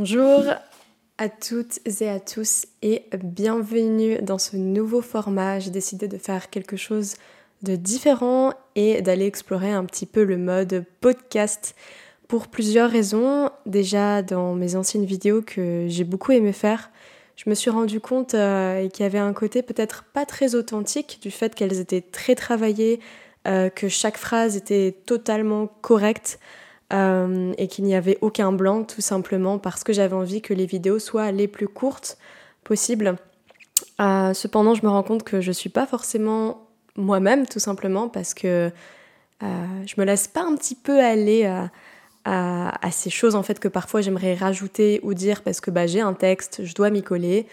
Bonjour à toutes et à tous et bienvenue dans ce nouveau format. J'ai décidé de faire quelque chose de différent et d'aller explorer un petit peu le mode podcast pour plusieurs raisons. Déjà dans mes anciennes vidéos que j'ai beaucoup aimé faire, je me suis rendu compte euh, qu'il y avait un côté peut-être pas très authentique du fait qu'elles étaient très travaillées, euh, que chaque phrase était totalement correcte. Euh, et qu'il n'y avait aucun blanc tout simplement parce que j'avais envie que les vidéos soient les plus courtes possibles. Euh, cependant, je me rends compte que je suis pas forcément moi-même tout simplement parce que euh, je me laisse pas un petit peu aller à, ces choses en fait que parfois j'aimerais rajouter ou dire parce que bah, j'ai un texte, je dois m'y coller.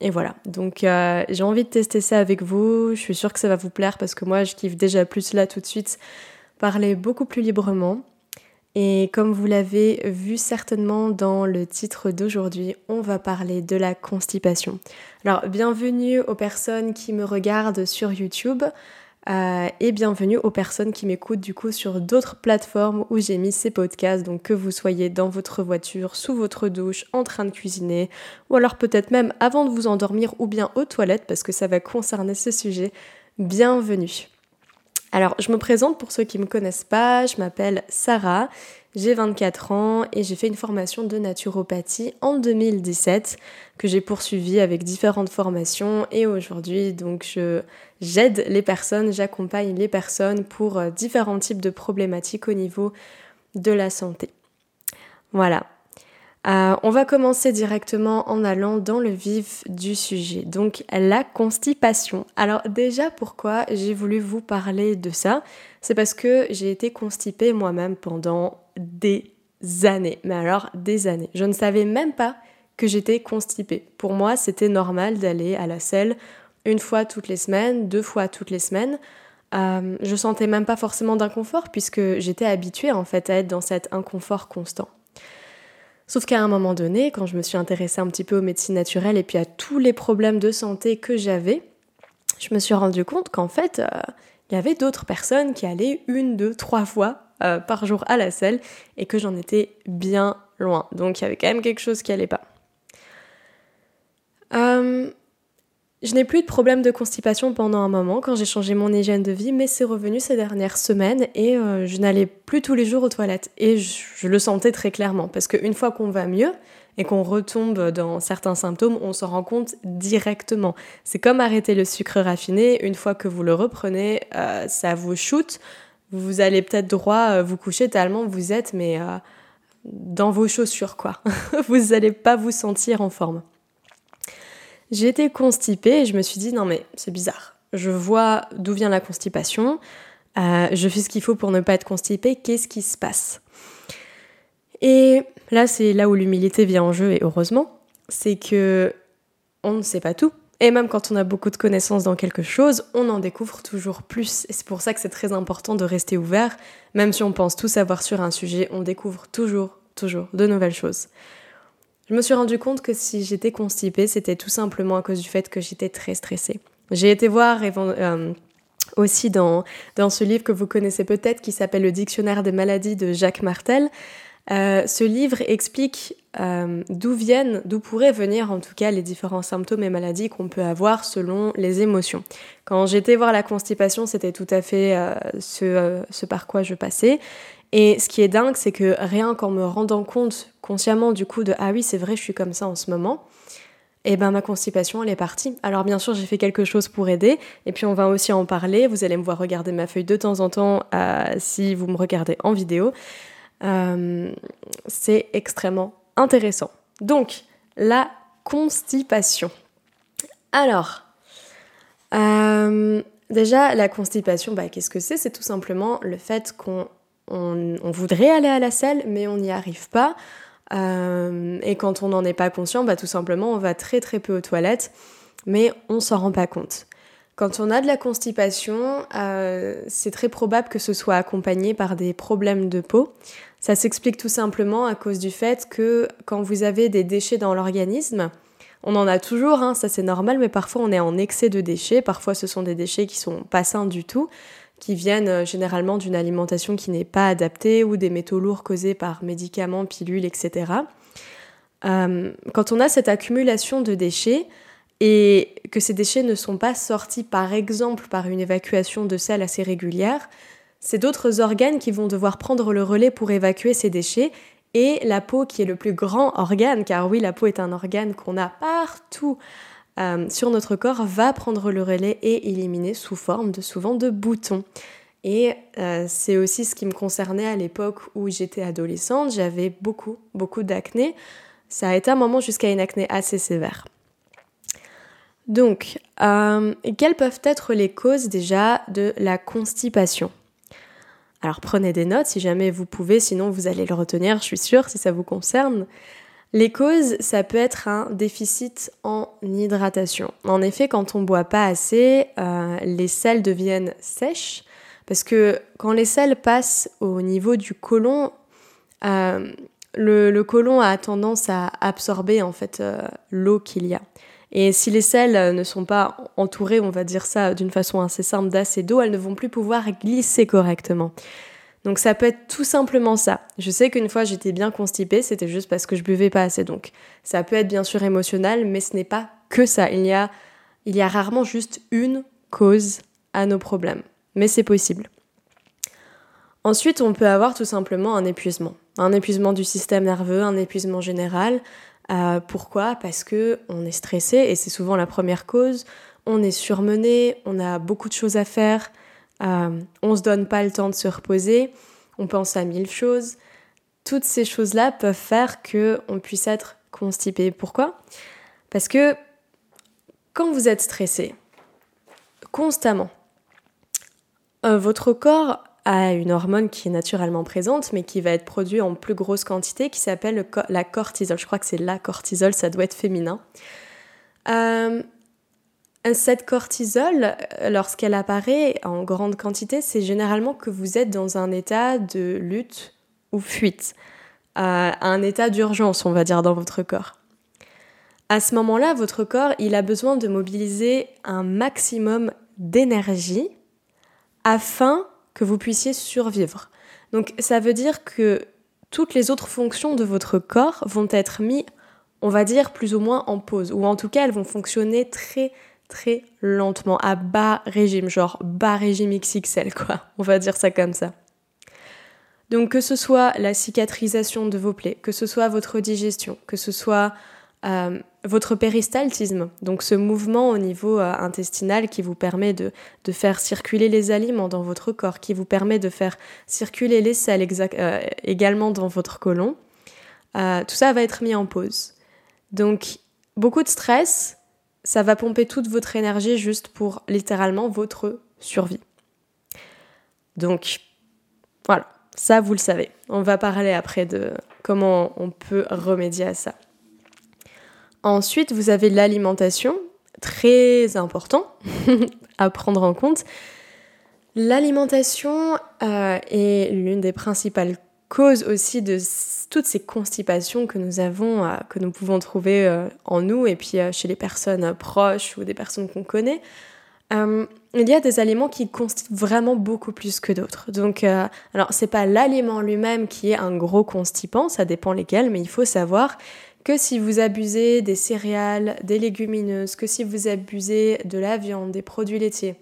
et voilà, donc j'ai envie de tester ça avec vous. Je suis sûre que ça va vous plaire parce que moi je kiffe déjà plus là tout de suite parler beaucoup plus librement. Et comme vous l'avez vu certainement dans le titre d'aujourd'hui, on va parler de la constipation. Alors bienvenue aux personnes qui me regardent sur YouTube euh, et bienvenue aux personnes qui m'écoutent du coup sur d'autres plateformes où j'ai mis ces podcasts. Donc que vous soyez dans votre voiture, sous votre douche, en train de cuisiner, ou alors peut-être même avant de vous endormir ou bien aux toilettes parce que ça va concerner ce sujet. Bienvenue. Alors, je me présente pour ceux qui ne me connaissent pas, je m'appelle Sarah, j'ai 24 ans et j'ai fait une formation de naturopathie en 2017 que j'ai poursuivie avec différentes formations et aujourd'hui, donc, je, j'aide les personnes, j'accompagne les personnes pour euh, différents types de problématiques au niveau de la santé. Voilà, euh, on va commencer directement en allant dans le vif du sujet, donc la constipation. Alors déjà pourquoi j'ai voulu vous parler de ça? C'est parce que j'ai été constipée moi-même pendant des années, mais alors des années. Je ne savais même pas que j'étais constipée. Pour moi, c'était normal d'aller à la selle une fois toutes les semaines, deux fois toutes les semaines. Euh, je sentais même pas forcément d'inconfort puisque j'étais habituée en fait à être dans cet inconfort constant. Sauf qu'à un moment donné, quand je me suis intéressée un petit peu aux médecines naturelles et puis à tous les problèmes de santé que j'avais, je me suis rendu compte qu'en fait, euh, il y avait d'autres personnes qui allaient une, deux, trois fois euh, par jour à la selle et que j'en étais bien loin. Donc il y avait quand même quelque chose qui allait pas. Euh, je n'ai plus de problème de constipation pendant un moment quand j'ai changé mon hygiène de vie, mais c'est revenu ces dernières semaines et euh, je n'allais plus tous les jours aux toilettes. Et je, le sentais très clairement, parce qu'une fois qu'on va mieux et qu'on retombe dans certains symptômes, on s'en rend compte directement. C'est comme arrêter le sucre raffiné, une fois que vous le reprenez, euh, ça vous shoot, vous allez peut-être droit euh, vous coucher tellement vous êtes, mais dans vos chaussures, quoi. vous n'allez pas vous sentir en forme. J'ai été constipée et je me suis dit non mais c'est bizarre. Je vois d'où vient la constipation, euh, je fais ce qu'il faut pour ne pas être constipée, qu'est-ce qui se passe? Et là c'est là où l'humilité vient en jeu et heureusement, c'est que on ne sait pas tout. Et même quand on a beaucoup de connaissances dans quelque chose, on en découvre toujours plus. Et c'est pour ça que c'est très important de rester ouvert. Même si on pense tout savoir sur un sujet, on découvre toujours, toujours de nouvelles choses. Je me suis rendu compte que si j'étais constipée, c'était tout simplement à cause du fait que j'étais très stressée. J'ai été voir euh, aussi dans, dans ce livre que vous connaissez peut-être qui s'appelle Le Dictionnaire des maladies de Jacques Martel. Euh, ce livre explique euh, d'où viennent, d'où pourraient venir en tout cas les différents symptômes et maladies qu'on peut avoir selon les émotions. Quand j'étais voir la constipation, c'était tout à fait ce, ce par quoi je passais. Et ce qui est dingue, c'est que rien qu'en me rendant compte consciemment du coup de ah oui, c'est vrai, je suis comme ça en ce moment, et eh ben ma constipation elle est partie. Alors bien sûr, j'ai fait quelque chose pour aider, et puis on va aussi en parler. Vous allez me voir regarder ma feuille de temps en temps euh, si vous me regardez en vidéo. Euh, c'est extrêmement intéressant. Donc, la constipation. Alors, euh, déjà, la constipation, bah, qu'est-ce que c'est? C'est tout simplement le fait qu'on on, voudrait aller à la salle, mais on n'y arrive pas. Euh, et quand on n'en est pas conscient, bah, tout simplement, on va très très peu aux toilettes, mais on s'en rend pas compte. Quand on a de la constipation, euh, c'est très probable que ce soit accompagné par des problèmes de peau. Ça s'explique tout simplement à cause du fait que quand vous avez des déchets dans l'organisme, on en a toujours, hein, ça c'est normal, mais parfois on est en excès de déchets, parfois ce sont des déchets qui sont pas sains du tout qui viennent euh, généralement d'une alimentation qui n'est pas adaptée ou des métaux lourds causés par médicaments, pilules, etc. euh, quand on a cette accumulation de déchets et que ces déchets ne sont pas sortis par exemple par une évacuation de sel assez régulière, c'est d'autres organes qui vont devoir prendre le relais pour évacuer ces déchets et la peau qui est le plus grand organe, car oui la peau est un organe qu'on a partout euh, sur notre corps, va prendre le relais et éliminer sous forme de souvent de boutons. Et euh, c'est aussi ce qui me concernait à l'époque où j'étais adolescente. J'avais beaucoup, beaucoup d'acné. Ça a été un moment jusqu'à une acné assez sévère. Donc, euh, quelles peuvent être les causes déjà de la constipation? Alors prenez des notes si jamais vous pouvez, sinon vous allez le retenir, je suis sûre, si ça vous concerne. Les causes, ça peut être un déficit en hydratation. En effet, quand on ne boit pas assez, euh, les selles deviennent sèches parce que quand les selles passent au niveau du côlon, euh, le, côlon a tendance à absorber en fait l'eau qu'il y a. Et si les selles ne sont pas entourées, on va dire ça d'une façon assez simple, d'assez d'eau, elles ne vont plus pouvoir glisser correctement. Donc ça peut être tout simplement ça. Je sais qu'une fois j'étais bien constipée, c'était juste parce que je buvais pas assez. Donc ça peut être bien sûr émotionnel, mais ce n'est pas que ça. Il y a, il y a rarement juste une cause à nos problèmes mais c'est possible. Ensuite, on peut avoir tout simplement un épuisement. Un épuisement du système nerveux, un épuisement général. Euh, pourquoi? Parce que on est stressé et c'est souvent la première cause. On est surmené, on a beaucoup de choses à faire, euh, on se donne pas le temps de se reposer, on pense à mille choses. Toutes ces choses-là peuvent faire que on puisse être constipé. Pourquoi? Parce que quand vous êtes stressé, constamment, euh, votre corps a une hormone qui est naturellement présente, mais qui va être produite en plus grosse quantité, qui s'appelle la cortisol. Je crois que c'est la cortisol, ça doit être féminin. Euh, cette cortisol, lorsqu'elle apparaît en grande quantité, c'est généralement que vous êtes dans un état de lutte ou fuite, un état d'urgence, on va dire, dans votre corps. À ce moment-là, votre corps, il a besoin de mobiliser un maximum d'énergie afin que vous puissiez survivre. Donc ça veut dire que toutes les autres fonctions de votre corps vont être mises, on va dire, plus ou moins en pause, ou en tout cas elles vont fonctionner très très lentement, à bas régime, genre bas régime XXL quoi, on va dire ça comme ça. Donc que ce soit la cicatrisation de vos plaies, que ce soit votre digestion, que ce soit euh, votre péristaltisme, donc ce mouvement au niveau euh, intestinal qui vous permet de, faire circuler les aliments dans votre corps, qui vous permet de faire circuler les sels euh, également dans votre côlon, tout ça va être mis en pause. Donc beaucoup de stress, ça va pomper toute votre énergie juste pour littéralement votre survie. Donc voilà, ça vous le savez. On va parler après de comment on peut remédier à ça. Ensuite, vous avez l'alimentation, très important à prendre en compte. L'alimentation euh, est l'une des principales causes aussi de toutes ces constipations que nous avons, euh, que nous pouvons trouver euh, en nous et puis chez les personnes proches ou des personnes qu'on connaît. il y a des aliments qui constipent vraiment beaucoup plus que d'autres. Donc, alors c'est pas l'aliment lui-même qui est un gros constipant, ça dépend lesquels, mais il faut savoir que si vous abusez des céréales, des légumineuses, que si vous abusez de la viande, des produits laitiers.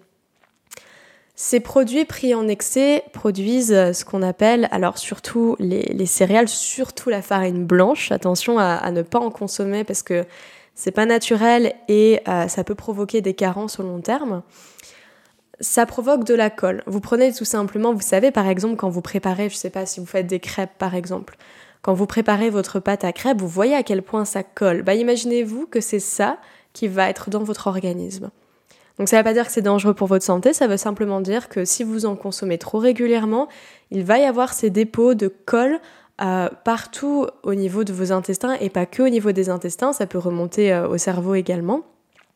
Ces produits pris en excès produisent ce qu'on appelle, alors surtout les, céréales, surtout la farine blanche. Attention à, ne pas en consommer parce que c'est pas naturel et euh, ça peut provoquer des carences au long terme. Ça provoque de la colle. Vous prenez tout simplement, vous savez par exemple quand vous préparez, je sais pas si vous faites des crêpes par exemple, quand vous préparez votre pâte à crêpes, vous voyez à quel point ça colle. Bah, imaginez-vous que c'est ça qui va être dans votre organisme. Donc ça ne veut pas dire que c'est dangereux pour votre santé, ça veut simplement dire que si vous en consommez trop régulièrement, il va y avoir ces dépôts de colle euh, partout au niveau de vos intestins et pas que au niveau des intestins, ça peut remonter euh, au cerveau également.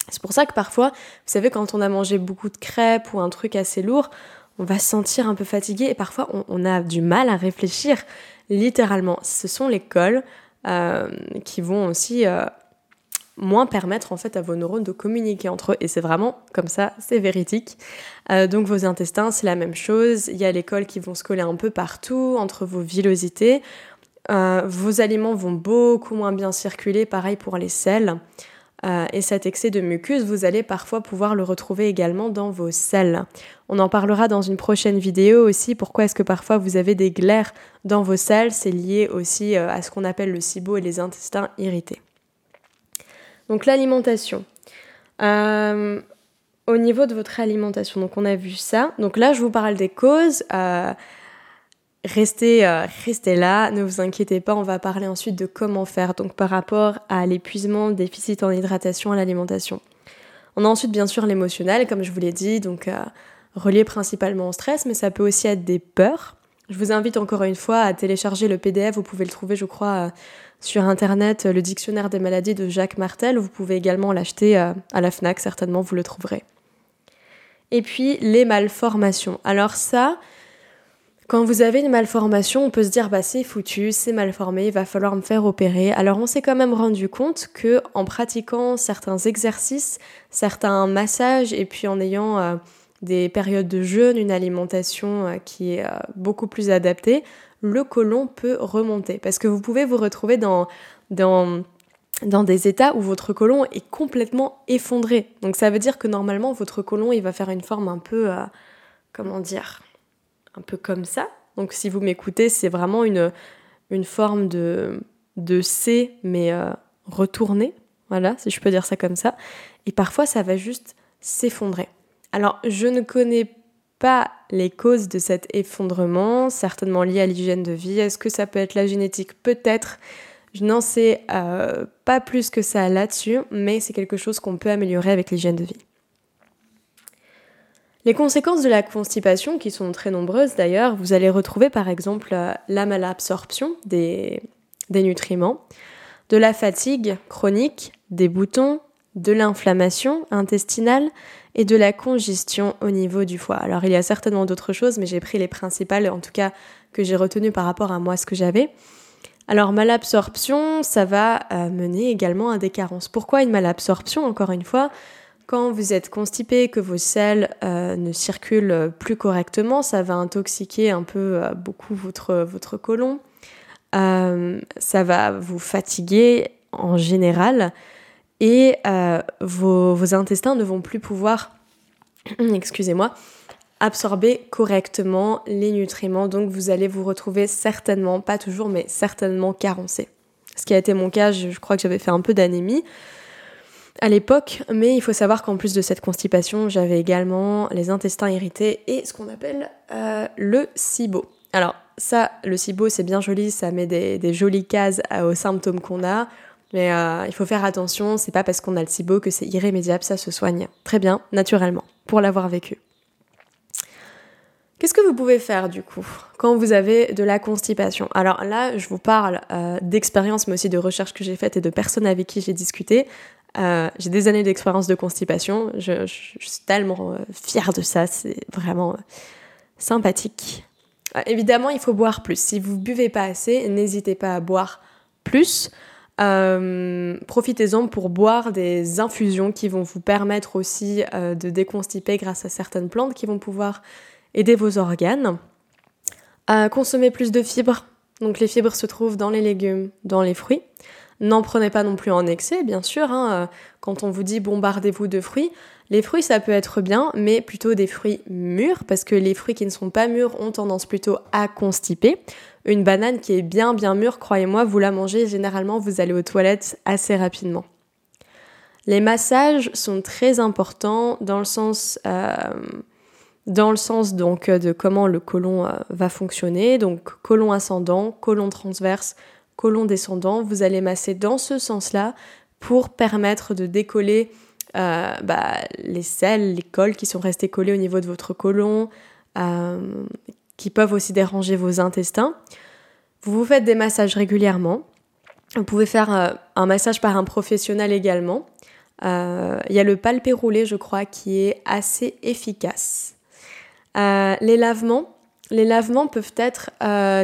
C'est pour ça que parfois, vous savez, quand on a mangé beaucoup de crêpes ou un truc assez lourd, on va se sentir un peu fatigué et parfois on a du mal à réfléchir littéralement. Ce sont les cols euh, qui vont aussi euh, moins permettre en fait à vos neurones de communiquer entre eux. Et c'est vraiment comme ça, c'est véridique. Euh, donc vos intestins, c'est la même chose. Il y a les cols qui vont se coller un peu partout entre vos villosités. vos aliments vont beaucoup moins bien circuler, pareil pour les sels. Euh, et cet excès de mucus, vous allez parfois pouvoir le retrouver également dans vos selles. On en parlera dans une prochaine vidéo aussi. Pourquoi est-ce que parfois vous avez des glaires dans vos selles C'est lié aussi euh, à ce qu'on appelle le SIBO et les intestins irrités. Donc l'alimentation. Euh, au niveau de votre alimentation, donc on a vu ça. Donc là, je vous parle des causes. Restez, euh, restez là, ne vous inquiétez pas, on va parler ensuite de comment faire, donc par rapport à l'épuisement, déficit en hydratation, à l'alimentation. On a ensuite bien sûr l'émotionnel, comme je vous l'ai dit, donc euh, relié principalement au stress, mais ça peut aussi être des peurs. Je vous invite encore une fois à télécharger le PDF, vous pouvez le trouver je crois euh, sur internet, le dictionnaire des maladies de Jacques Martel, vous pouvez également l'acheter à la FNAC, certainement vous le trouverez. Et puis les malformations. Alors ça, quand vous avez une malformation, on peut se dire bah c'est foutu, c'est mal formé, il va falloir me faire opérer. Alors on s'est quand même rendu compte que en pratiquant certains exercices, certains massages et puis en ayant euh, des périodes de jeûne, une alimentation euh, qui est euh, beaucoup plus adaptée, le côlon peut remonter parce que vous pouvez vous retrouver dans des états où votre côlon est complètement effondré. Donc ça veut dire que normalement votre côlon il va faire une forme un peu comment dire? Un peu comme ça. Donc si vous m'écoutez, c'est vraiment une, une forme de, de C, mais euh, retournée, voilà, si je peux dire ça comme ça. Et parfois, ça va juste s'effondrer. Alors, je ne connais pas les causes de cet effondrement, certainement lié à l'hygiène de vie. Est-ce que ça peut être la génétique? Peut-être. Je n'en sais euh, pas plus que ça là-dessus, mais c'est quelque chose qu'on peut améliorer avec l'hygiène de vie. Les conséquences de la constipation, qui sont très nombreuses d'ailleurs, vous allez retrouver par exemple euh, la malabsorption des, nutriments, de la fatigue chronique, des boutons, de l'inflammation intestinale et de la congestion au niveau du foie. Alors il y a certainement d'autres choses, mais j'ai pris les principales, en tout cas que j'ai retenues par rapport à moi ce que j'avais. Alors malabsorption, ça va euh, mener également à des carences. Pourquoi une malabsorption Encore une fois, quand vous êtes constipé, que vos selles euh, ne circulent plus correctement, ça va intoxiquer un peu euh, beaucoup votre, votre côlon. Euh, ça va vous fatiguer en général et vos, intestins ne vont plus pouvoir, excusez-moi, absorber correctement les nutriments. Donc vous allez vous retrouver certainement, pas toujours, mais certainement carencé. Ce qui a été mon cas, je crois que j'avais fait un peu d'anémie à l'époque, mais il faut savoir qu'en plus de cette constipation, j'avais également les intestins irrités et ce qu'on appelle euh, le SIBO. Alors ça, le SIBO, c'est bien joli, ça met des, jolies cases aux symptômes qu'on a, mais euh, il faut faire attention, c'est pas parce qu'on a le SIBO que c'est irrémédiable, ça se soigne très bien, naturellement, pour l'avoir vécu. Qu'est-ce que vous pouvez faire du coup quand vous avez de la constipation? Alors là, je vous parle euh, d'expérience, mais aussi de recherches que j'ai faites et de personnes avec qui j'ai discuté. Euh, j'ai des années d'expérience de constipation. Je, suis tellement euh, fière de ça. C'est vraiment euh, sympathique. évidemment, il faut boire plus. Si vous buvez pas assez, n'hésitez pas à boire plus. Profitez-en pour boire des infusions qui vont vous permettre aussi de déconstiper grâce à certaines plantes qui vont pouvoir aider vos organes. consommer plus de fibres. Donc les fibres se trouvent dans les légumes, dans les fruits. N'en prenez pas non plus en excès, bien sûr. Hein, euh, quand on vous dit bombardez-vous de fruits, les fruits ça peut être bien, mais plutôt des fruits mûrs, parce que les fruits qui ne sont pas mûrs ont tendance plutôt à constiper. Une banane qui est bien bien mûre, croyez-moi, vous la mangez, généralement vous allez aux toilettes assez rapidement. Les massages sont très importants dans le sens, euh, dans le sens donc de comment le côlon euh, va fonctionner. Donc côlon ascendant, côlon transverse, colon descendant, vous allez masser dans ce sens-là pour permettre de décoller euh, bah, les selles, les cols qui sont restés collés au niveau de votre côlon, euh, qui peuvent aussi déranger vos intestins. Vous vous faites des massages régulièrement. Vous pouvez faire euh, un massage par un professionnel également. Il y a le palpé roulé, je crois, qui est assez efficace. les lavements, les lavements peuvent être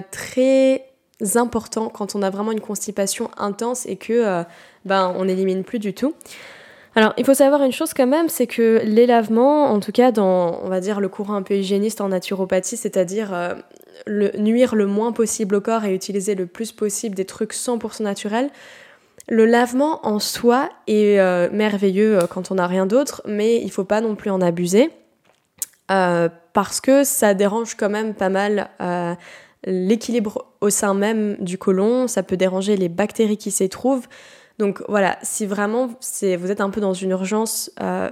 très importants quand on a vraiment une constipation intense et que euh, ben on n'élimine plus du tout. Alors, il faut savoir une chose quand même, c'est que les lavements, en tout cas dans, on va dire, le courant un peu hygiéniste en naturopathie, c'est-à-dire euh, nuire le moins possible au corps et utiliser le plus possible des trucs 100% naturels. Le lavement en soi est euh, merveilleux quand on n'a rien d'autre, mais il faut pas non plus en abuser parce que ça dérange quand même pas mal l'équilibre au sein même du côlon, ça peut déranger les bactéries qui s'y trouvent. Donc voilà, si vraiment vous êtes un peu dans une urgence,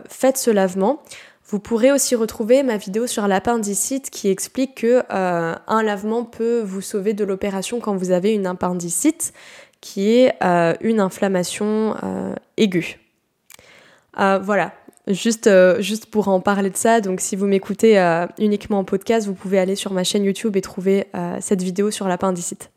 faites ce lavement. Vous pourrez aussi retrouver ma vidéo sur l'appendicite qui explique que un lavement peut vous sauver de l'opération quand vous avez une appendicite qui est euh, une inflammation euh, aiguë. Euh, voilà, juste, juste pour en parler de ça, donc si vous m'écoutez uniquement en podcast, vous pouvez aller sur ma chaîne YouTube et trouver cette vidéo sur l'appendicite.